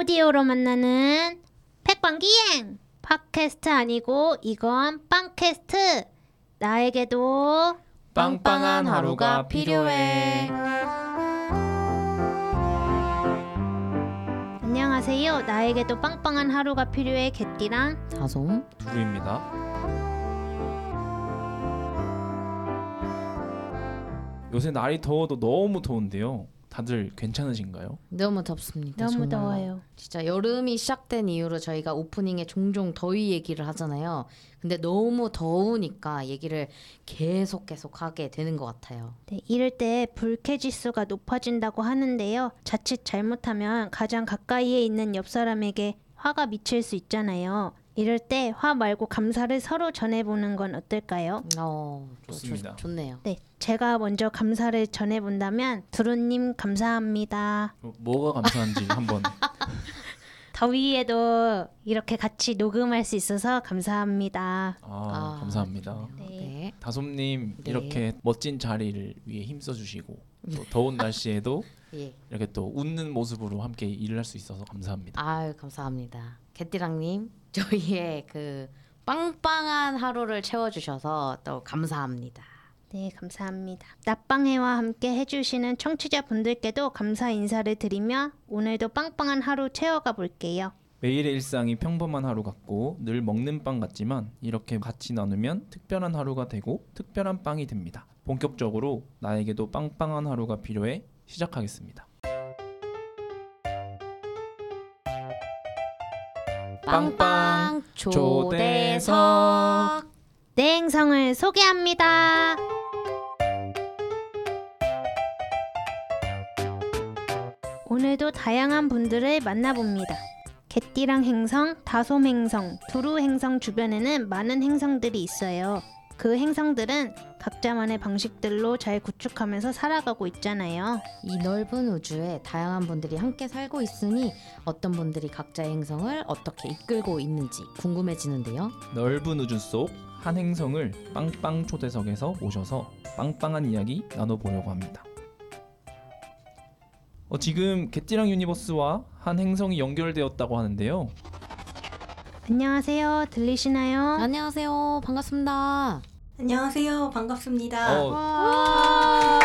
오디오로 만나는 팩광기행 팟캐스트 아니고 이건 빵캐스트 나에게도 빵빵한 하루가 필요해. 안녕하세요 나에게도 빵빵한 하루가 필요해 개띠랑 다솜 두루입니다. 요새 날이 더워도 너무 더운데요. 다들 괜찮으신가요? 너무 덥습니다. 너무 정말로. 더워요 진짜 여름이 시작된 이후로 저희가 오프닝에 종종 더위 얘기를 하잖아요. 근데 너무 더우니까 얘기를 계속 계속 하게 되는 것 같아요. 네, 이럴 때 불쾌지수가 높아진다고 하는데요 자칫 잘못하면 가장 가까이에 있는 옆 사람에게 화가 미칠 수 있잖아요 이럴 때 화 말고 감사를 서로 전해보는 건 어떨까요? 어, 좋습니다. 좋, 좋네요. 네, 제가 먼저 감사를 전해본다면 두루님 감사합니다. 어, 뭐가 감사한지 한번 더위에도 이렇게 같이 녹음할 수 있어서 감사합니다. 아, 감사합니다. 좋네요. 네. 네. 다솜님 네. 이렇게 멋진 자리를 위해 힘써주시고 또 더운 날씨에도 예. 이렇게 또 웃는 모습으로 함께 일을 할 수 있어서 감사합니다. 아유 감사합니다. 개띠랑님 저희의 그 빵빵한 하루를 채워주셔서 또 감사합니다. 네, 감사합니다. 낮방해와 함께 해주시는 청취자분들께도 감사 인사를 드리며 오늘도 빵빵한 하루 채워가 볼게요. 매일의 일상이 평범한 하루 같고 늘 먹는 빵 같지만 이렇게 같이 나누면 특별한 하루가 되고 특별한 빵이 됩니다. 본격적으로 나에게도 빵빵한 하루가 필요해 시작하겠습니다. 빵빵 초대석 내 행성을 소개합니다. 오늘도 다양한 분들을 만나봅니다. 개띠랑 행성, 다솜 행성, 두루 행성 주변에는 많은 행성들이 있어요. 그 행성들은 각자만의 방식들로 잘 구축하면서 살아가고 있잖아요. 이 넓은 우주에 다양한 분들이 함께 살고 있으니 어떤 분들이 각자의 행성을 어떻게 이끌고 있는지 궁금해지는데요. 넓은 우주 속 한 행성을 빵빵 초대석에서 모셔서 빵빵한 이야기 나눠보려고 합니다. 어, 지금 개띠랑 유니버스와 한 행성이 연결되었다고 하는데요. 안녕하세요. 들리시나요? 안녕하세요. 반갑습니다. 안녕하세요. 반갑습니다. 어, 와!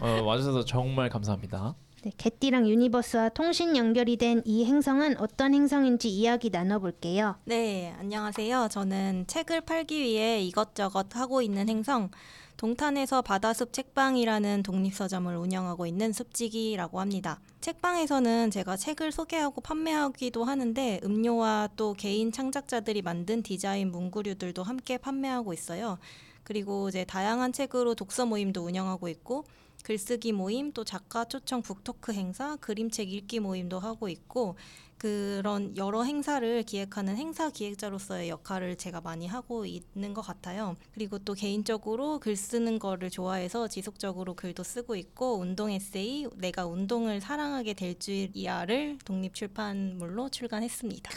어, 와주셔서 정말 감사합니다. 네, 개띠랑 유니버스와 통신 연결이 된 이 행성은 어떤 행성인지 이야기 나눠볼게요. 네, 안녕하세요. 저는 책을 팔기 위해 이것저것 하고 있는 행성 동탄에서 바다숲 책방이라는 독립서점을 운영하고 있는 숲지기라고 합니다. 책방에서는 제가 책을 소개하고 판매하기도 하는데 음료와 또 개인 창작자들이 만든 디자인 문구류들도 함께 판매하고 있어요. 그리고 이제 다양한 책으로 독서 모임도 운영하고 있고 글쓰기 모임, 또 작가 초청 북토크 행사, 그림책 읽기 모임도 하고 있고 그런 여러 행사를 기획하는 행사 기획자로서의 역할을 제가 많이 하고 있는 것 같아요. 그리고 또 개인적으로 글 쓰는 거를 좋아해서 지속적으로 글도 쓰고 있고 운동 에세이 내가 운동을 사랑하게 될 줄이야를 독립 출판물로 출간했습니다.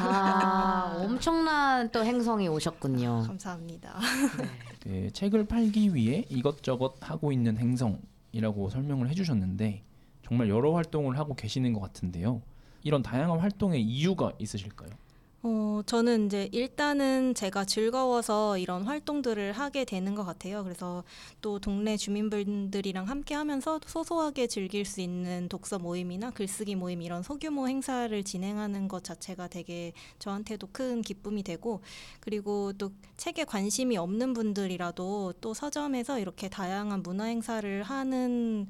아, 엄청난 또 행성이 오셨군요. 감사합니다. 네, 책을 팔기 위해 이것저것 하고 있는 행성이라고 설명을 해주셨는데 정말 여러 활동을 하고 계시는 것 같은데요. 이런 다양한 활동의 이유가 있으실까요? 어, 저는 이제 일단은 제가 즐거워서 이런 활동들을 하게 되는 것 같아요. 그래서 또 동네 주민분들이랑 함께 하면서 소소하게 즐길 수 있는 독서 모임이나 글쓰기 모임 이런 소규모 행사를 진행하는 것 자체가 되게 저한테도 큰 기쁨이 되고 그리고 또 책에 관심이 없는 분들이라도 또 서점에서 이렇게 다양한 문화 행사를 하는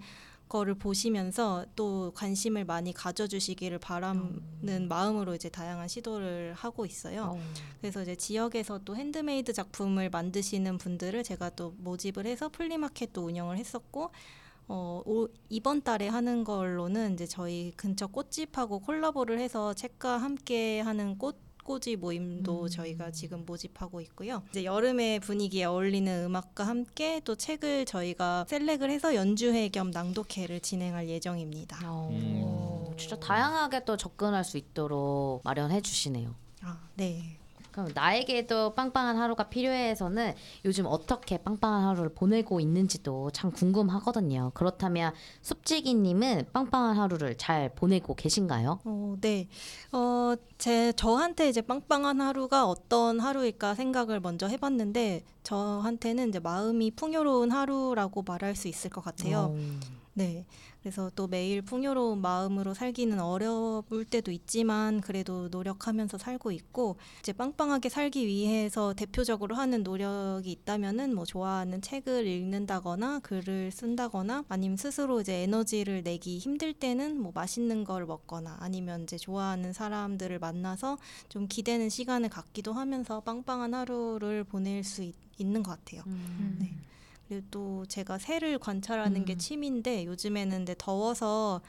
거를 보시면서 또 관심을 많이 가져주시기를 바라는 마음으로 이제 다양한 시도를 하고 있어요. 어, 그래서 이제 지역에서 또 핸드메이드 작품을 만드시는 분들을 제가 또 모집을 해서 flea market도 운영을 했었고 어, 올, 이번 달에 하는 걸로는 이제 저희 근처 꽃집하고 콜라보를 해서 책과 함께 하는 꽃 꽃꽂이 모임도 음. 저희가 지금 모집하고 있고요. 이제 여름의 분위기에 어울리는 음악과 함께 또 책을 저희가 select을 해서 연주회 겸 낭독회를 진행할 예정입니다. 어, 음. 진짜 다양하게 또 접근할 수 있도록 마련해 주시네요. 아, 네. 그럼 나에게도 빵빵한 하루가 필요해서는 요즘 어떻게 빵빵한 하루를 보내고 있는지도 참 궁금하거든요. 그렇다면 숲지기님은 빵빵한 하루를 잘 보내고 계신가요? 어, 네. 어, 제 저한테 이제 빵빵한 하루가 어떤 하루일까 생각을 먼저 해봤는데 저한테는 이제 마음이 풍요로운 하루라고 말할 수 있을 것 같아요. 어, 네. 그래서 또 매일 풍요로운 마음으로 살기는 어려울 때도 있지만 그래도 노력하면서 살고 있고 이제 빵빵하게 살기 위해서 대표적으로 하는 노력이 있다면은 뭐 좋아하는 책을 읽는다거나 글을 쓴다거나 아니면 스스로 이제 에너지를 내기 힘들 때는 뭐 맛있는 걸 먹거나 아니면 이제 좋아하는 사람들을 만나서 좀 기대는 시간을 갖기도 하면서 빵빵한 하루를 보낼 수 있, 있는 것 같아요. 음. 네. 그리고 또 제가 새를 관찰하는 게 음. 취미인데 요즘에는 근데 더워서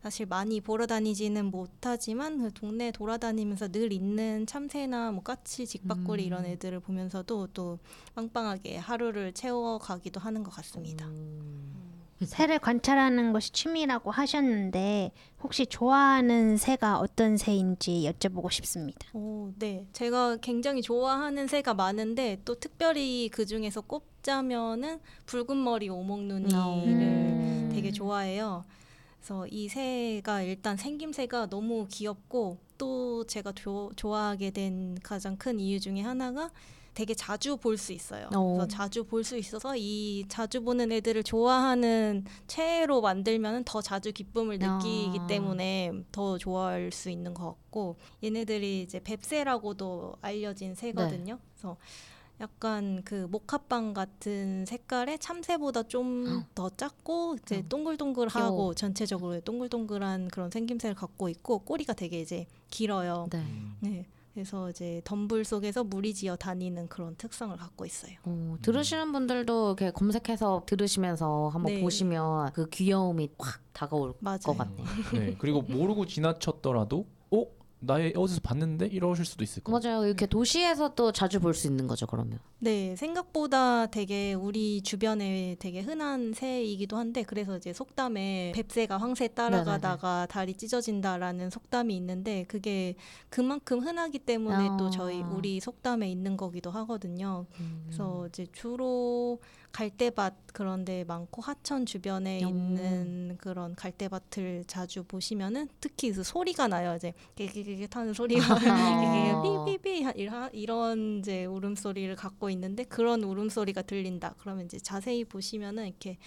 사실 많이 보러 다니지는 못하지만 그 동네 돌아다니면서 늘 있는 참새나 뭐 까치, 직박구리 음. 이런 애들을 보면서도 또 빵빵하게 하루를 채워가기도 하는 것 같습니다. 음. 새를 관찰하는 것이 취미라고 하셨는데 혹시 좋아하는 새가 어떤 새인지 여쭤보고 싶습니다. 오, 네. 제가 굉장히 좋아하는 새가 많은데 또 특별히 그 중에서 꼽 자면은 붉은 머리 오목눈이를 음. 되게 좋아해요. 그래서 이 새가 일단 생김새가 너무 귀엽고 또 제가 조- 좋아하게 된 가장 큰 이유 중에 하나가 되게 자주 볼 수 있어요. 오. 그래서 자주 볼 수 있어서 이 자주 보는 애들을 좋아하는 최애로 만들면 더 자주 기쁨을 느끼기 아. 때문에 더 좋아할 수 있는 것 같고 얘네들이 이제 뱁새라고도 알려진 새거든요. 그래서 약간 그 모카빵 같은 색깔의 참새보다 좀 더 작고 이제 어. 동글동글하고 귀여워. 전체적으로 동글동글한 그런 생김새를 갖고 있고 꼬리가 되게 이제 길어요. 네. 네. 그래서 이제 덤불 속에서 무리지어 다니는 그런 특성을 갖고 있어요. 어, 들으시는 분들도 이렇게 검색해서 들으시면서 한번 네. 보시면 그 귀여움이 확 다가올 맞아요. 것 같네요. 네. 그리고 모르고 지나쳤더라도 어? 나 어디서 봤는데 이러실 수도 있을 것 같아요. 맞아요. 이렇게 도시에서도 자주 볼 수 있는 거죠. 그러면. 네, 생각보다 되게 우리 주변에 되게 흔한 새이기도 한데 그래서 이제 속담에 뱁새가 황새 따라가다가 다리 찢어진다라는 속담이 있는데 그게 그만큼 흔하기 때문에 또 저희 아. 우리 속담에 있는 거기도 하거든요. 음. 그래서 이제 주로 갈대밭 그런 데 많고 하천 주변에 음. 있는 그런 갈대밭을 자주 보시면은 특히 그 소리가 나요. 이제 깨깨깨 타는 소리가 아. 이게 삐삐삐 하- 이런- 이런 이제 울음소리를 갖고 있는데 그런 울음소리가 들린다. 그러면 이제 자세히 보시면은 이렇게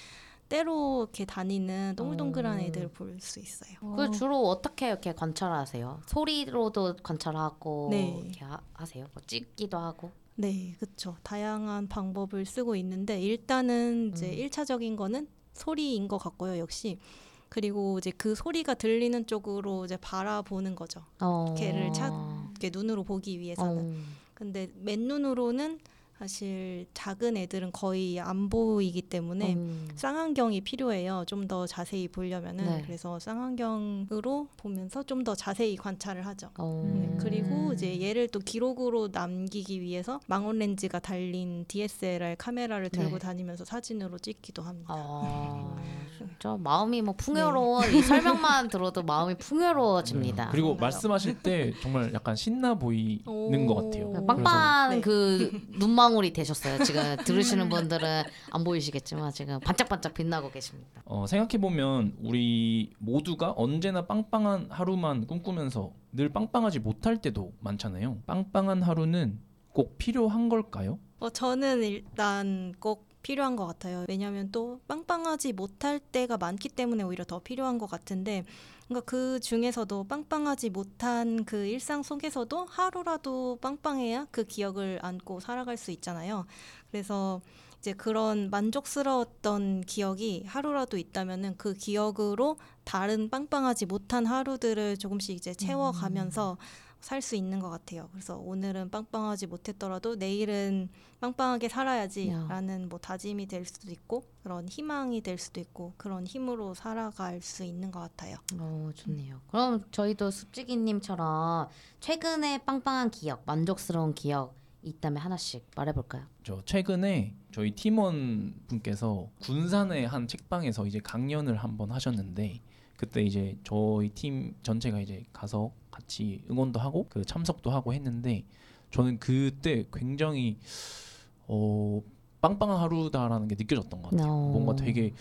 때로 이렇게 다니는 동글동글한 어. 애들 볼 수 있어요. 그 주로 어떻게 이렇게 관찰하세요? 소리로도 관찰하고 네. 이렇게 하, 하세요? 뭐 찍기도 하고. 네, 그렇죠. 다양한 방법을 쓰고 있는데 일단은 이제 음. 일차적인 거는 소리인 것 같고요. 역시 그리고 이제 그 소리가 들리는 쪽으로 이제 바라보는 거죠. 어. 걔를 찾- 이렇게 눈으로 보기 위해서는. 어. 근데 맨눈으로는 사실 작은 애들은 거의 안 보이기 때문에 음. 쌍안경이 필요해요. 좀 더 자세히 보려면은 네. 그래서 쌍안경으로 보면서 좀 더 자세히 관찰을 하죠. 어. 네, 그리고 이제 얘를 또 기록으로 남기기 위해서 망원 렌즈가 달린 DSLR 카메라를 들고 네. 다니면서 사진으로 찍기도 합니다. 아, 진짜 마음이 뭐 풍요로워. 이 설명만 들어도 마음이 풍요로워집니다. 네. 그리고 맞아요. 말씀하실 때 정말 약간 신나 보이는 오. 것 같아요. 네. 그 눈망울 이 되셨어요. 지금 들으시는 분들은 안 보이시겠지만 지금 반짝반짝 빛나고 계십니다. 어, 생각해보면 우리 모두가 언제나 빵빵한 하루만 꿈꾸면서 늘 빵빵하지 못할 때도 많잖아요. 빵빵한 하루는 꼭 필요한 걸까요? 어, 저는 일단 꼭 필요한 것 같아요. 왜냐하면 또 빵빵하지 못할 때가 많기 때문에 오히려 더 필요한 것 같은데, 그러니까 그 중에서도 빵빵하지 못한 그 일상 속에서도 하루라도 빵빵해야 그 기억을 안고 살아갈 수 있잖아요. 그래서 이제 그런 만족스러웠던 기억이 하루라도 있다면은 그 기억으로 다른 빵빵하지 못한 하루들을 조금씩 이제 채워가면서 살 수 있는 것 같아요. 그래서 오늘은 빵빵하지 못했더라도 내일은 빵빵하게 살아야지라는 뭐 다짐이 될 수도 있고 그런 희망이 될 수도 있고 그런 힘으로 살아갈 수 있는 것 같아요. 어, 좋네요. 그럼 저희도 숲지기님처럼 최근에 빵빵한 기억, 만족스러운 기억 있다면 하나씩 말해볼까요? 저 최근에 저희 팀원 분께서 군산의 한 책방에서 이제 강연을 한번 하셨는데 그때 이제 저희 팀 전체가 이제 가서 같이 응원도 하고 그 참석도 하고 했는데 저는 그때 굉장히 어 빵빵한 하루다라는 게 느껴졌던 것 같아요. 어. 뭔가 되게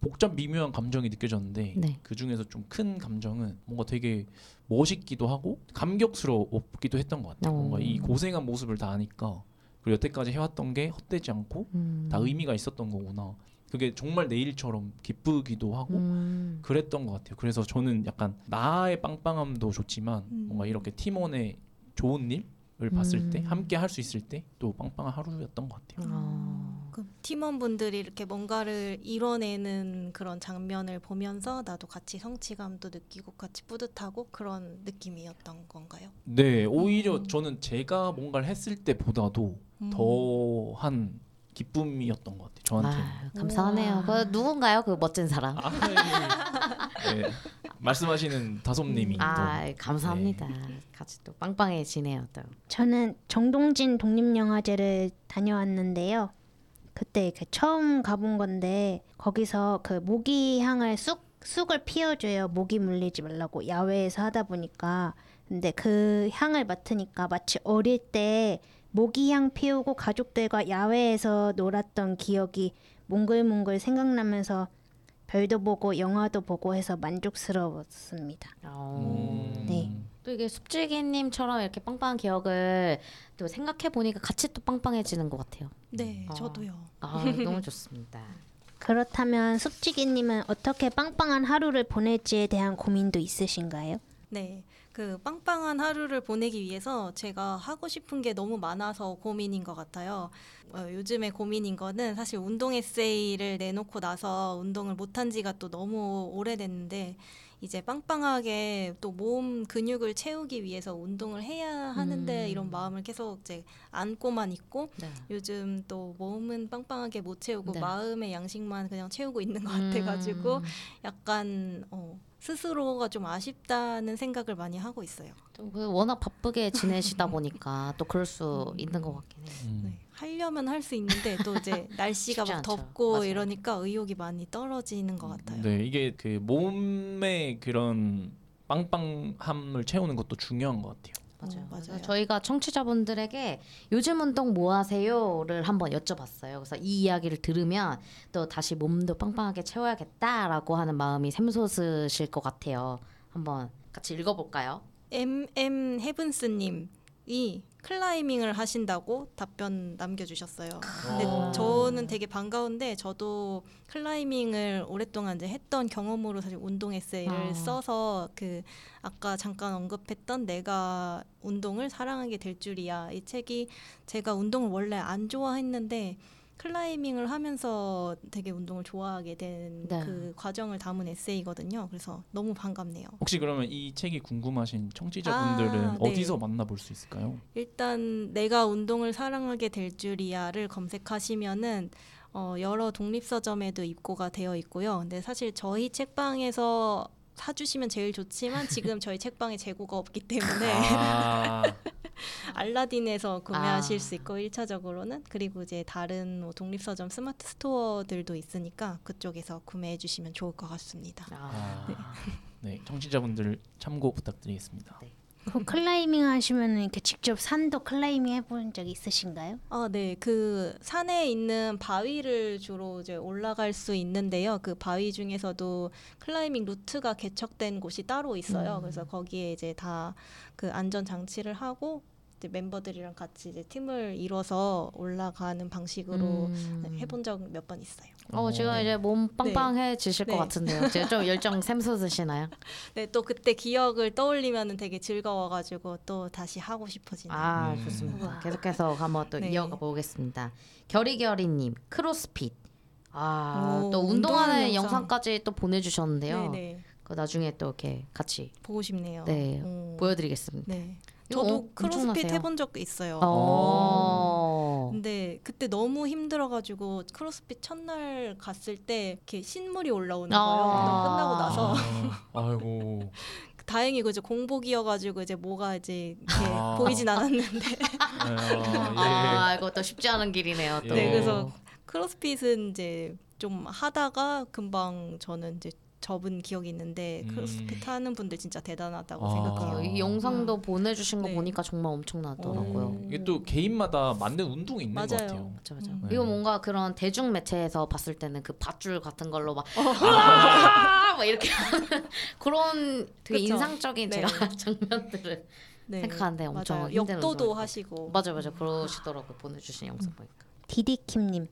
복잡 미묘한 감정이 느껴졌는데 네. 그 중에서 좀 큰 감정은 뭔가 되게 멋있기도 하고 감격스럽기도 했던 것 같아요. 어. 뭔가 이 고생한 모습을 다 아니까 그리고 여태까지 해왔던 게 헛되지 않고 음. 다 의미가 있었던 거구나. 그게 정말 내 일처럼 기쁘기도 하고 음. 그랬던 것 같아요. 그래서 저는 약간 나의 빵빵함도 좋지만 음. 뭔가 이렇게 팀원의 좋은 일을 봤을 때 음. 함께 할 수 있을 때 또 빵빵한 하루였던 것 같아요. 어. 그 팀원분들이 이렇게 뭔가를 이뤄내는 그런 장면을 보면서 나도 같이 성취감도 느끼고 같이 뿌듯하고 그런 느낌이었던 건가요? 네, 오히려 음. 저는 제가 뭔가를 했을 때보다도 음. 더한 기쁨이었던 것 같아요. 저한테. 아, 감사하네요. 그 누군가요? 그 멋진 사람. 아, 네. 말씀하시는 다솜님이 또 아, 감사합니다. 같이 또 빵빵해지네요. 또. 저는 정동진 독립영화제를 다녀왔는데요. 그때 그 처음 가본 건데 거기서 그 모기향을 쑥 쑥을 피워줘요. 모기 물리지 말라고 야외에서 하다 보니까 근데 그 향을 맡으니까 마치 어릴 때 모기향 피우고 가족들과 야외에서 놀았던 기억이 몽글몽글 생각나면서 별도 보고 영화도 보고 해서 만족스러웠습니다. 어. 음. 네. 또 이게 숲지기님처럼 이렇게 빵빵한 기억을 또 생각해 보니까 같이 또 빵빵해지는 것 같아요. 네, 어. 저도요. 아, 너무 좋습니다. 그렇다면 숲지기님은 어떻게 빵빵한 하루를 보낼지에 대한 고민도 있으신가요? 네. 그 빵빵한 하루를 보내기 위해서 제가 하고 싶은 게 너무 많아서 고민인 것 같아요. 어, 요즘에 고민인 거는 사실 운동 에세이를 내놓고 나서 운동을 못한 지가 또 너무 오래됐는데 이제 빵빵하게 또 몸 근육을 채우기 위해서 운동을 해야 하는데 음. 이런 마음을 계속 이제 안고만 있고 네. 요즘 또 몸은 빵빵하게 못 채우고 네. 마음의 양식만 그냥 채우고 있는 것 같아가지고 음. 약간 어, 스스로가 좀 아쉽다는 생각을 많이 하고 있어요. 또그 워낙 바쁘게 지내시다 보니까 또 그럴 수 있는 것 같긴 해요. 음. 네. 하려면 할 수 있는데 또 이제 날씨가 막. 덥고 맞아요. 이러니까 의욕이 많이 떨어지는 것 같아요. 네, 이게 그 몸의 그런 빵빵함을 채우는 것도 중요한 것 같아요. 맞아요. 어, 그래서 맞아요. 저희가 청취자분들에게 요즘 운동 뭐 하세요를 한번 여쭤봤어요. 그래서 이 이야기를 들으면 또 다시 몸도 빵빵하게 채워야겠다라고 하는 마음이 샘솟으실 것 같아요. 한번 같이 읽어볼까요? MM 헤븐스님이 클라이밍을 하신다고 답변 남겨주셨어요. 근데 어. 저는 되게 반가운데 저도 클라이밍을 오랫동안 이제 했던 경험으로 사실 운동 에세이를 어. 써서 그 아까 잠깐 언급했던 내가 운동을 사랑하게 될 줄이야 이 책이 제가 운동을 원래 안 좋아했는데 클라이밍을 하면서 되게 운동을 좋아하게 된그 네. 과정을 담은 에세이거든요. 그래서 너무 반갑네요. 혹시 그러면 이 책이 궁금하신 청취자분들은 아, 네. 어디서 만나볼 수 있을까요? 일단 내가 운동을 사랑하게 될 줄이야를 검색하시면은 어, 여러 독립서점에도 입고가 되어 있고요. 근데 사실 저희 책방에서 사주시면 제일 좋지만 지금 저희 책방에 재고가 없기 때문에 아, 알라딘에서 구매하실 아. 수 있고 1차적으로는 그리고 이제 다른 뭐 독립서점 스마트 스토어들도 있으니까 그쪽에서 구매해 주시면 좋을 것 같습니다. 아, 아, 네, 청취자분들 참고 부탁드리겠습니다. 그 클라이밍 하시면 이렇게 직접 산도 클라이밍 해본 적 있으신가요? 아, 네. 그 산에 있는 바위를 주로 이제 올라갈 수 있는데요. 그 바위 중에서도 클라이밍 루트가 개척된 곳이 따로 있어요. 음. 그래서 거기에 이제 다 그 안전 장치를 하고 이제 멤버들이랑 같이 이제 팀을 이뤄서 올라가는 방식으로 음. 해본 적 몇 번 있어요. 어, 지금 이제 몸 빵빵해지실 네. 것 같은데요. 이제 좀 열정 샘솟으시나요? 네, 또 그때 기억을 떠올리면은 되게 즐거워가지고 또 다시 하고 싶어지네요. 아 음. 좋습니다. 우와. 계속해서 한번 또 네. 이어가 보겠습니다. 결이결이님 크로스핏. 아, 오, 또 운동하는 운동하는 영상. 영상까지 또 보내주셨는데요. 그 나중에 또 이렇게 같이 보고 싶네요. 네, 오. 보여드리겠습니다. 네. 저도 어, 크로스핏. 해본 적 있어요. 어. 근데 그때 너무 힘들어가지고 크로스핏 첫날 갔을 때 이렇게 신물이 올라오는 아. 거예요. 끝나고 나서 아, 아이고. 다행히 그저 공복이어가지고 이제 뭐가 이제 이렇게 아. 보이진 않았는데 아, 이것도 쉽지 않은 길이네요. 또. 예. 네, 그래서 크로스핏은 이제 좀 하다가 금방 저는 이제 접은 기억이 있는데 음. 크로스핏 하는 분들 진짜 대단하다고 아. 생각해요. 어, 이 영상도 보내주신 거 네. 보니까 정말 엄청나더라고요. 오. 이게 또 개인마다 맞는 운동이 있는 것 맞아요. 같아요. 맞아 맞아. 음. 네. 이거 뭔가 그런 대중 매체에서 봤을 때는 그 밧줄 같은 걸로 막, 어. 아! 막 이렇게 하는 그런 되게 그쵸. 인상적인 네. 제가 장면들을 네. 생각하는데 엄청 맞아요. 힘든 역도도. 하시고 맞아 맞아 그러시더라고요 보내주신 영상 보니까. 디디킴님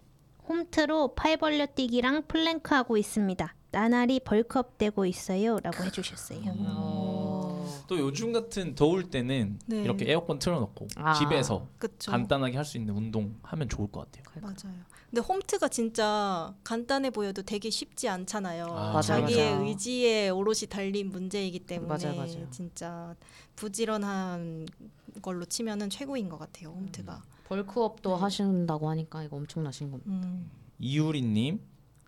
홈트로 팔 벌려 뛰기랑 플랭크 하고 있습니다. 나날이 bulk up 되고 있어요라고 해주셨어요. 어. 또 요즘 같은 더울 때는 네. 이렇게 에어컨 틀어놓고 아. 집에서 그쵸. 간단하게 할 수 있는 운동 하면 좋을 것 같아요. 맞아요. 근데 홈트가 진짜 간단해 보여도 되게 쉽지 않잖아요. 아, 자기의 맞아요. 의지에 오롯이 달린 문제이기 때문에 맞아요, 맞아요. 진짜 부지런한 걸로 치면은 최고인 것 같아요. 홈트가. 벌크업도 네. 하신다고 하니까 이거 엄청나신 겁니다. 음. 이유리님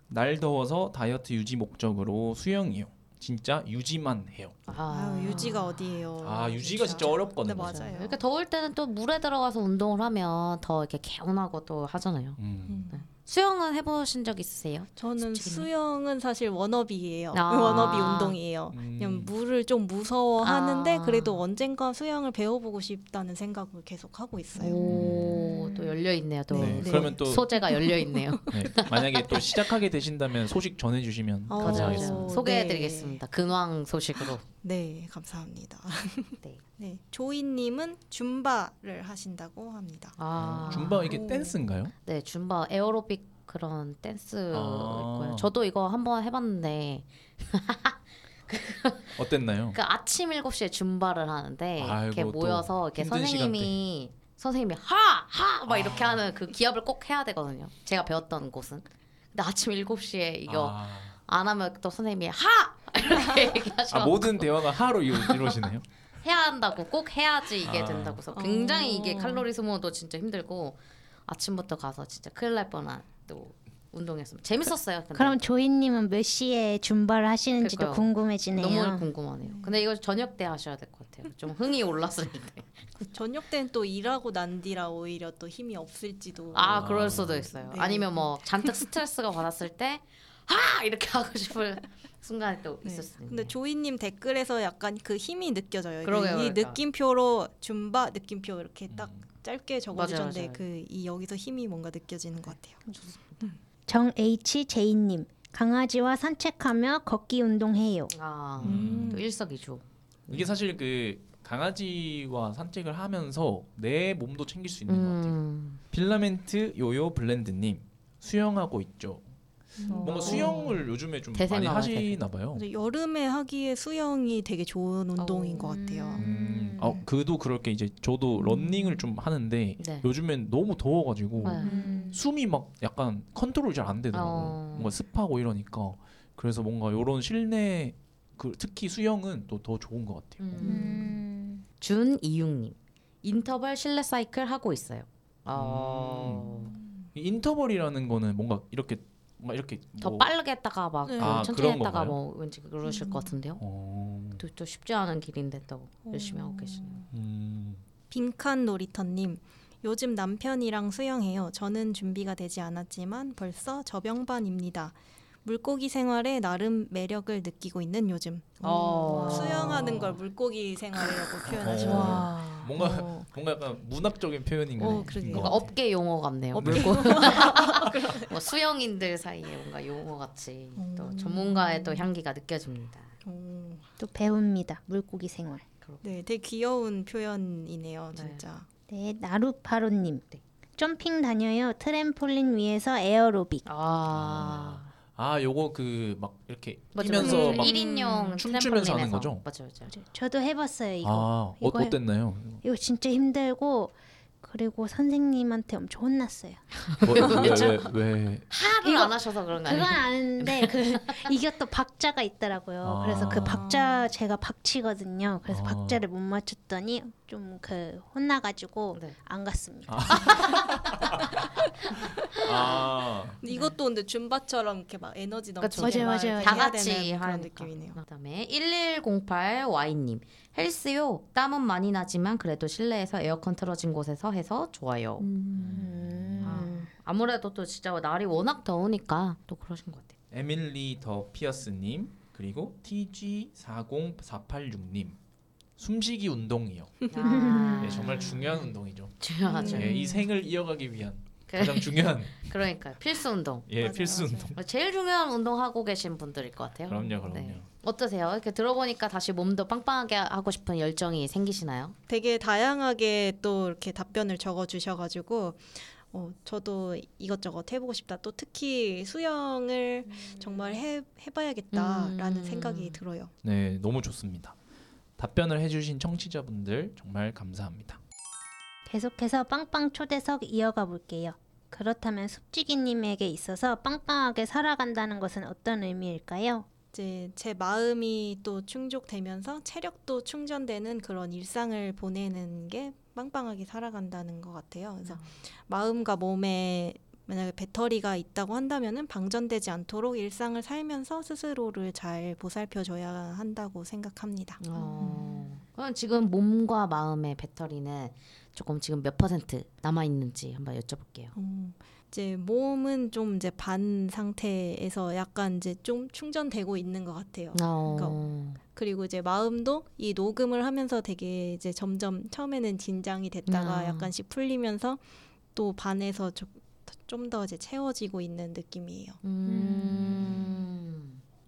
날 더워서 다이어트 유지 목적으로 수영이요. 진짜 유지만 해요. 아유, 유지가 어디예요? 아 유지가 진짜 어렵거든요. 네, 맞아요. 이렇게 더울 때는 또 물에 들어가서 운동을 하면 더 이렇게 개운하고 또 하잖아요. 음. 음. 수영은 해보신 적 있으세요? 저는 솔직히. 수영은 사실 워너비예요. 아. 워너비 운동이에요. 음. 그냥 물을 좀 무서워하는데 아. 그래도 언젠가 수영을 배워보고 싶다는 생각을 계속 하고 있어요. 오, 또 열려 있네요. 또 네, 네. 그러면 또 소재가 열려 있네요. 네, 만약에 또 시작하게 되신다면 소식 전해주시면 어. 감사하겠습니다. 네. 소개해드리겠습니다. 근황 소식으로. 네, 감사합니다. 네. 네, 조이님은 줌바를 하신다고 합니다. 아, 줌바 이게 오. 댄스인가요? 네, 줌바 에어로빅 그런 댄스 아. 저도 이거 한번 해봤는데 어땠나요? 그 아침 7시에 줌바를 하는데 이렇게 아이고, 또 모여서 이렇게 힘든 선생님이 선생님이 하하 막 이렇게 하는 그 기합을 꼭 해야 되거든요. 제가 배웠던 곳은. 근데 아침 7시에 이거 아, 안 하면 또 선생님이 하 이렇게 얘기하셔. 아, 모든 대화가 하로 이루, 이루어지네요. 해야 한다고 꼭 해야지 이게 아. 된다고 해서 굉장히 이게 어. 칼로리 소모도 진짜 힘들고 아침부터 가서 진짜 큰일 날 뻔한 또 운동이었습니다. 재밌었어요. 근데 그럼 조이님은 몇 시에 줌바를 하시는지도 그러니까요. 궁금해지네요. 너무 궁금하네요. 근데 이거 저녁 때 하셔야 될 것 같아요. 좀 흥이 올랐을 때. 저녁 때는 또 일하고 난 뒤라 오히려 또 힘이 없을지도. 아 그럴 수도 있어요. 네. 아니면 뭐 잔뜩 스트레스가 받았을 때 하! 이렇게 하고 싶을 순간이 또 네. 있네요. 근데 조이님 댓글에서 약간 그 힘이 느껴져요. 그러게요, 이 그러니까. 느낌표로 줌바 느낌표 이렇게 딱 음. 짧게 적어주셨는데 맞아요. 그이 여기서 힘이 뭔가 느껴지는 것 같아요. 정 H J님 강아지와 산책하며 걷기 운동해요. 아, 음. 또 일석이조. 이게 사실 그 강아지와 산책을 하면서 내 몸도 챙길 수 있는 것 같아요. 음. 필라멘트 요요 블렌드님 수영하고 있죠. 뭔가 어. 수영을 요즘에 좀 많이 대세인가 봐요, 하시나 봐요. 근데 여름에 하기에 수영이 되게 좋은 운동인 어. 것 같아요. 음, 어, 그도 그럴 게 이제 저도 런닝을 좀 하는데 네. 요즘엔 너무 더워가지고 맞아요. 음. 숨이 막 약간 컨트롤 잘안 되더라고 요. 어. 뭔가 습하고 이러니까 그래서 뭔가 이런 실내 그 특히 수영은 또 더 좋은 것 같아요. 음. 음. 준이육님 인터벌 실내 사이클 하고 있어요. 어. 이 인터벌이라는 거는 뭔가 이렇게 뭔가 이렇게 더 뭐- 빠르게 했다가 막 네. 그 아, 천천히 그런 했다가? 뭐 왠지 그러실 것 같은데요. 어, 또, 또 쉽지 않은 길인데 또 열심히 하고 계시네요. 음, 빈칸 놀이터님 요즘 남편이랑 수영해요. 저는 준비가 되지 않았지만 벌써 저병반입니다. 물고기 생활에 나름 매력을 느끼고 있는 요즘. 어. 수영하는 걸 물고기 생활이라고 표현하시네요. 와. 뭔가 어. 뭔가 약간 문학적인 표현인 어, 것 그러게요. 같아요. 뭔가 업계 용어 같네요. 업계 물고 뭐 수영인들 사이에 뭔가 용어 같이 또 음. 전문가의 또 향기가 느껴집니다. 오. 또 배웁니다. 물고기 생활. 네, 되게 귀여운 표현이네요, 네. 진짜. 네, 나루파로님. 네. 점핑 다녀요. 트램폴린 위에서 에어로빅. 아, 아, 요거 그 막 이렇게 뛰면서. 막 1인용 춤추면서 하는 거죠? 맞죠, 맞죠. 저도 해봤어요 이거. 아, 어, 이거 해- 어땠나요? 이거 진짜 힘들고 그리고 선생님한테 엄청 혼났어요. 뭐, 왜, 왜, 왜? 하를 이거- 안 하셔서 그런 거 그건 아니에요? 아는데 그 이게 또 박자가 있더라고요. 그래서 그 아. 박자 제가 박치거든요. 그래서 아. 박자를 못 맞췄더니 좀 그 혼나가지고 네. 안 갔습니다. 아, 근데 이것도 근데 줌바처럼 이렇게 막 에너지. 넘치게 맞아요, 막 맞아요. 다 해야 같이 되는 그런 하니까. 느낌이네요. 그다음에 1108 Y님 헬스요. 땀은 많이 나지만 그래도 실내에서 에어컨 틀어진 곳에서 해서 좋아요. 음. 아무래도 또 진짜 날이 워낙 더우니까 또 그러신 것 같아 요. 에밀리 더 피어스님 그리고 TG40486님 숨쉬기 운동이요. 아, 네, 정말 중요한 운동이죠. 중요하죠. 네, 이 생을 이어가기 위한 그- 가장 중요한 그러니까 필수 운동. 예 맞아요, 필수 맞아요. 운동. 제일 중요한 운동 하고 계신 분들일 것 같아요. 그럼요, 그럼요. 네. 어떠세요? 이렇게 들어보니까 다시 몸도 빵빵하게 하고 싶은 열정이 생기시나요? 되게 다양하게 또 이렇게 답변을 적어 주셔가지고 어, 저도 이것저것 해보고 싶다. 또 특히 수영을 정말 해, 해봐야겠다라는 음. 생각이 들어요. 네, 너무 좋습니다. 답변을 해주신 청취자분들 정말 감사합니다. 계속해서 빵빵 초대석 이어가 볼게요. 그렇다면 숲지기님에게 있어서 빵빵하게 살아간다는 것은 어떤 의미일까요? 이제 제 마음이 또 충족되면서 체력도 충전되는 그런 일상을 보내는 게 빵빵하게 살아간다는 것 같아요. 그래서 마음과 몸에 만약에 배터리가 있다고 한다면은 방전되지 않도록 일상을 살면서 스스로를 잘 보살펴줘야 한다고 생각합니다. 어, 그럼 지금 몸과 마음의 배터리는 조금 지금 몇 퍼센트 남아 있는지 한번 여쭤볼게요. 음, 이제 몸은 좀 이제 반 상태에서 약간 이제 좀 충전되고 있는 것 같아요. 어, 그리고 이제 마음도 이 녹음을 하면서 되게 이제 점점 처음에는 긴장이 됐다가 아. 약간씩 풀리면서 또 반에서 좀더 이제 채워지고 있는 느낌이에요. 음.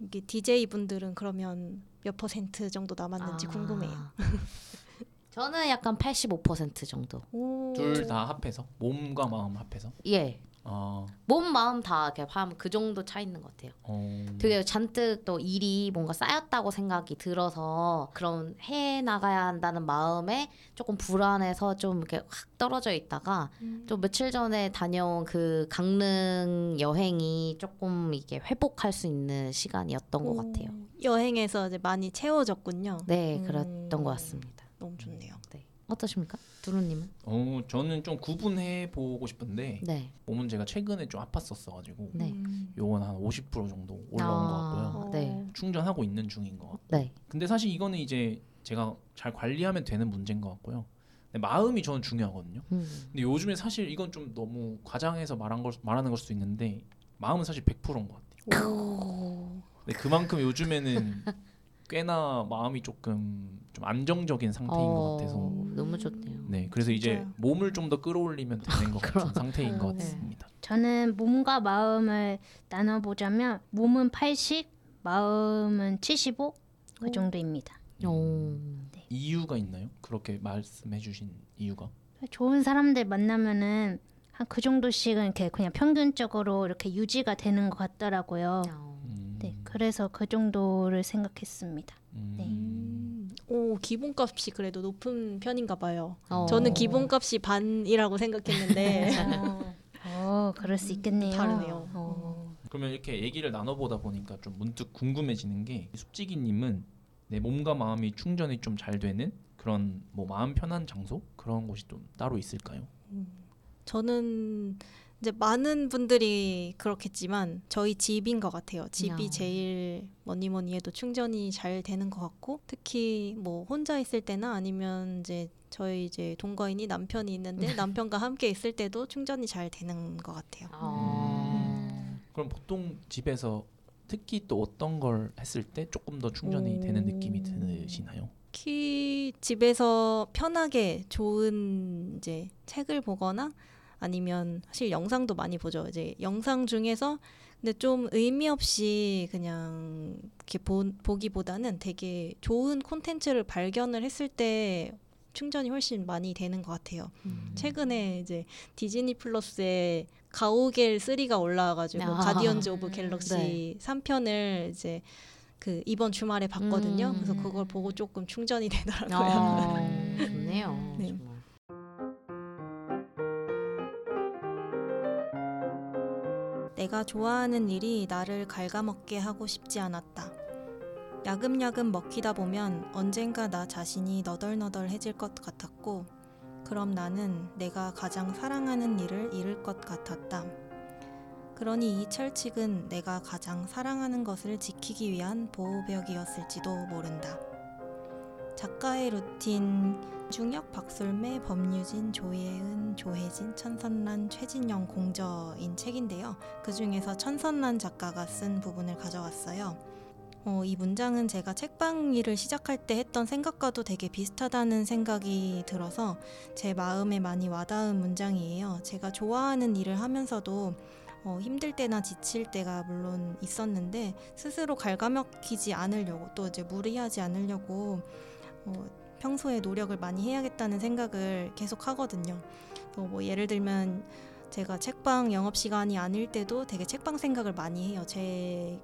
이게 DJ 분들은 그러면 몇 퍼센트 정도 남았는지 아. 궁금해요. 저는 약간 85% 정도. 오. 둘다 합해서 몸과 마음 합해서. 예. 아, 몸 마음 다 이렇게 하면 그 정도 차 있는 것 같아요. 어, 되게 잔뜩 또 일이 뭔가 쌓였다고 생각이 들어서 그런 해 나가야 한다는 마음에 조금 불안해서 좀 이렇게 확 떨어져 있다가 음. 또 며칠 전에 다녀온 그 강릉 여행이 조금 이게 회복할 수 있는 시간이었던 것 오. 같아요. 여행에서 이제 많이 채워졌군요. 네, 음. 그랬던 것 같습니다. 너무 좋네요. 네. 어떠십니까? 두루님은? 어, 저는 좀 구분해 보고 싶은데 네. 몸은 제가 최근에 좀 아팠었어가지고 네. 음. 요건 한 50% 정도 올라온 것 같고요. 아, 네. 충전하고 있는 중인 것 같고. 네. 근데 사실 이거는 이제 제가 잘 관리하면 되는 문제인 것 같고요. 근데 마음이 저는 중요하거든요. 음. 근데 요즘에 사실 이건 좀 너무 과장해서 말한 걸 말하는 걸 수도 있는데 마음은 사실 100%인 것 같아요. 오. 근데 그만큼 요즘에는 꽤나 마음이 조금 좀 안정적인 상태인 것 같아서 너무 좋네요. 네 그래서 이제 맞아요. 몸을 좀 더 끌어올리면 되는 것 같은 상태인 것 어. 같습니다. 저는 몸과 마음을 나눠보자면 몸은 80, 마음은 75그 오. 정도입니다. 오. 이유가 있나요? 그렇게 말씀해주신 이유가? 좋은 사람들 만나면은 한 그 정도씩은 이렇게 그냥 평균적으로 이렇게 유지가 되는 것 같더라고요. 음, 네, 그래서 그 정도를 생각했습니다. 음, 네. 음. 오 기본값이 그래도 높은 편인가 봐요. 어. 저는 기본값이 반이라고 생각했는데 어, 어, 그럴 수 있겠네요. 다르네요. 어. 그러면 이렇게 얘기를 나눠보다 보니까 좀 문득 궁금해지는 게 숲지기님은 내 몸과 마음이 충전이 좀 잘 되는 그런 뭐 마음 편한 장소 그런 곳이 좀 따로 있을까요? 저는 이제 많은 분들이 그렇겠지만 저희 집인 것 같아요. 집이 야. 제일 뭐니 뭐니 해도 충전이 잘 되는 것 같고 특히 뭐 혼자 있을 때나 아니면 이제 저희 이제 동거인이 남편이 있는데 남편과 함께 있을 때도 충전이 잘 되는 것 같아요. 어. 그럼 보통 집에서 특히 또 어떤 걸 했을 때 조금 더 충전이 오. 되는 느낌이 드시나요? 특히 집에서 편하게 좋은 이제 책을 보거나 아니면 사실 영상도 많이 보죠. 이제 영상 중에서 근데 좀 의미 없이 그냥 이렇게 보, 보기보다는 되게 좋은 콘텐츠를 발견을 했을 때 충전이 훨씬 많이 되는 것 같아요. 음. 최근에 이제 디즈니 플러스에 가오갤 3가 올라와가지고 아. 가디언즈 오브 갤럭시 네. 3편을 이제 그 이번 주말에 봤거든요. 음. 그래서 그걸 보고 조금 충전이 되더라고요. 아, 내가 좋아하는 일이 나를 갉아먹게 하고 싶지 않았다. 야금야금 먹히다 보면 언젠가 나 자신이 너덜너덜해질 것 같았고, 그럼 나는 내가 가장 사랑하는 일을 잃을 것 같았다. 그러니 이 철칙은 내가 가장 사랑하는 것을 지키기 위한 보호벽이었을지도 모른다. 작가의 루틴 중혁, 박솔매, 법유진, 조예은, 조혜진, 천선란, 최진영 공저인 책인데요. 그 중에서 천선란 작가가 쓴 부분을 가져왔어요. 어, 이 문장은 제가 책방 일을 시작할 때 했던 생각과도 되게 비슷하다는 생각이 들어서 제 마음에 많이 와닿은 문장이에요. 제가 좋아하는 일을 하면서도 어, 힘들 때나 지칠 때가 물론 있었는데 스스로 갉아먹히지 않으려고 또 이제 무리하지 않으려고 어, 평소에 노력을 많이 해야겠다는 생각을 계속 하거든요. 또 뭐 예를 들면 제가 책방 영업 시간이 아닐 때도 되게 책방 생각을 많이 해요. 제이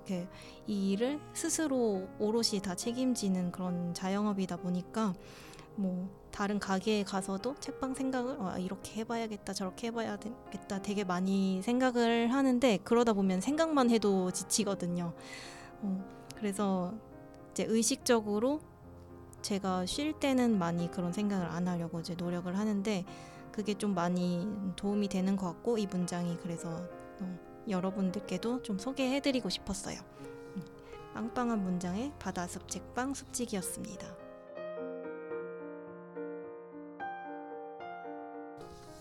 일을 스스로 오롯이 다 책임지는 그런 자영업이다 보니까 뭐 다른 가게에 가서도 책방 생각을 아, 이렇게 해봐야겠다 저렇게 해봐야겠다 되게 많이 생각을 하는데 그러다 보면 생각만 해도 지치거든요. 어, 그래서 이제 의식적으로 제가 쉴 때는 많이 그런 생각을 안 하려고 이제 노력을 하는데 그게 좀 많이 도움이 되는 것 같고 이 문장이 그래서 어, 여러분들께도 좀 소개해드리고 싶었어요. 음, 빵빵한 문장의 바다숲 책방 숲지기였습니다.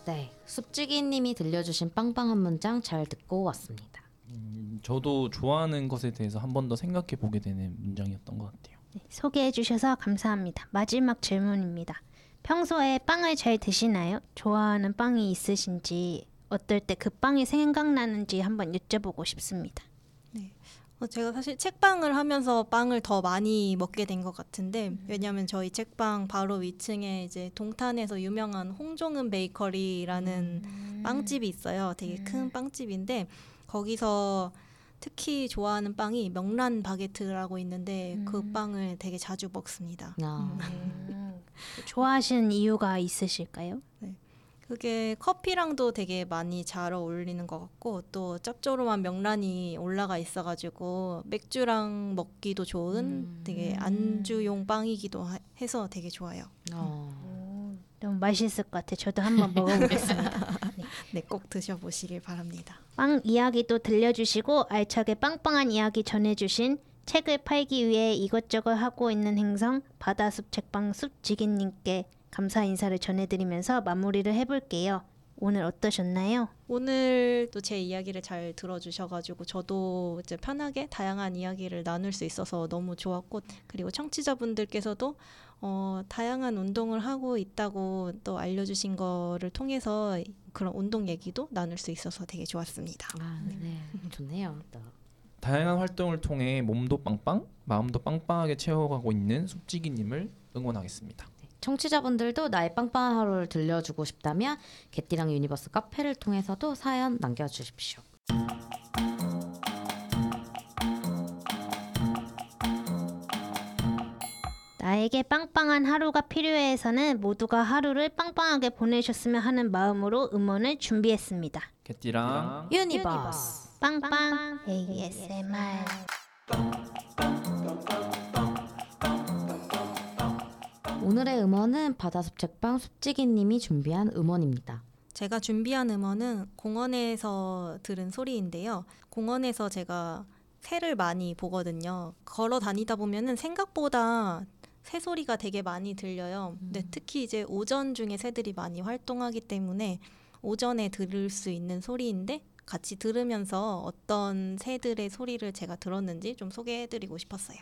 네, 숲지기님이 들려주신 빵빵한 문장 잘 듣고 왔습니다. 음, 저도 좋아하는 것에 대해서 한 번 더 생각해 보게 되는 문장이었던 것 같아요. 네, 소개해 주셔서 감사합니다. 마지막 질문입니다. 평소에 빵을 잘 드시나요? 좋아하는 빵이 있으신지 어떨 때 그 빵이 생각나는지 한번 여쭤보고 싶습니다. 어, 제가 사실 책방을 하면서 빵을 더 많이 먹게 된 것 같은데 왜냐하면 저희 책방 바로 위층에 이제 동탄에서 유명한 홍종은 베이커리라는 빵집이 있어요. 되게 큰 빵집인데 거기서 특히 좋아하는 빵이 명란 바게트라고 있는데 그 음. 빵을 되게 자주 먹습니다. 아, 음, 좋아하시는 이유가 있으실까요? 그게 커피랑도 되게 많이 잘 어울리는 것 같고 또 짭조름한 명란이 올라가 있어가지고 맥주랑 먹기도 좋은 음. 되게 안주용 빵이기도 하- 해서 되게 좋아요. 어. 오, 너무 맛있을 것 같아요. 저도 한번 먹어보겠습니다. 네, 꼭 드셔보시길 바랍니다. 빵 이야기도 들려주시고 알차게 빵빵한 이야기 전해주신 책을 팔기 위해 이것저것 하고 있는 행성 바다숲 책방 숲지기님께 감사 인사를 전해드리면서 마무리를 해볼게요. 오늘 어떠셨나요? 오늘 또제 이야기를 잘 들어주셔가지고 저도 이제 편하게 다양한 이야기를 나눌 수 있어서 너무 좋았고 그리고 청취자분들께서도 어, 다양한 운동을 하고 있다고 또 알려주신 거를 통해서 그런 운동 얘기도 나눌 수 있어서 되게 좋았습니다. 아, 네, 좋네요. 또. 다양한 활동을 통해 몸도 빵빵, 마음도 빵빵하게 채워가고 있는 숲지기님을 응원하겠습니다. 청취자분들도 나의 빵빵한 하루를 들려주고 싶다면 개띠랑 유니버스 카페를 통해서도 사연 남겨주십시오. 나에게 빵빵한 하루가 필요해에서는 모두가 하루를 빵빵하게 보내셨으면 하는 마음으로 음원을 준비했습니다. 개띠랑 유니버스. 빵빵 ASMR 오늘의 음원은 바다숲 책방 숲지기님이 준비한 음원입니다. 제가 준비한 음원은 공원에서 들은 소리인데요. 공원에서 제가 새를 많이 보거든요. 걸어 다니다 보면은 생각보다 새 소리가 되게 많이 들려요. 근데 특히 이제 오전 중에 새들이 많이 활동하기 때문에 오전에 들을 수 있는 소리인데 같이 들으면서 어떤 새들의 소리를 제가 들었는지 좀 소개해드리고 싶었어요.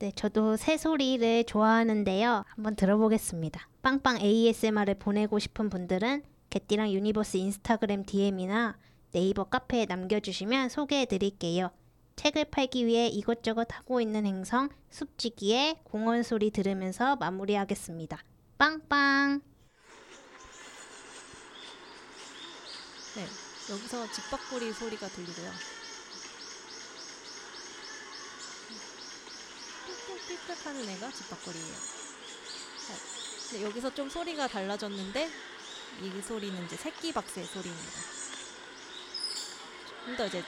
네, 저도 새 소리를 좋아하는데요. 한번 들어보겠습니다. 빵빵 ASMR을 보내고 싶은 분들은 개띠랑 유니버스 인스타그램 DM이나 네이버 카페에 남겨주시면 소개해드릴게요. 책을 팔기 위해 이것저것 하고 있는 행성 숲지기의 공원 소리 들으면서 마무리하겠습니다. 빵빵! 네, 여기서 집밥구리 소리가 들리고요. 삐끗삐끗 하는 애가 집밥구리예요. 네, 여기서 좀 소리가 달라졌는데 이 소리는 이제 새끼 박새 소리입니다. 좀 더 이제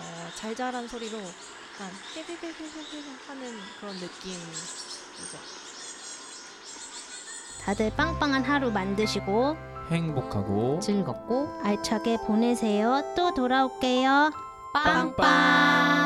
어, 잘잘한 소리로 약간 삐삐삐삐삐 하는 그런 느낌이죠. 다들 빵빵한 하루 만드시고 행복하고 즐겁고 알차게 보내세요. 또 돌아올게요. 빵빵. 빵빵.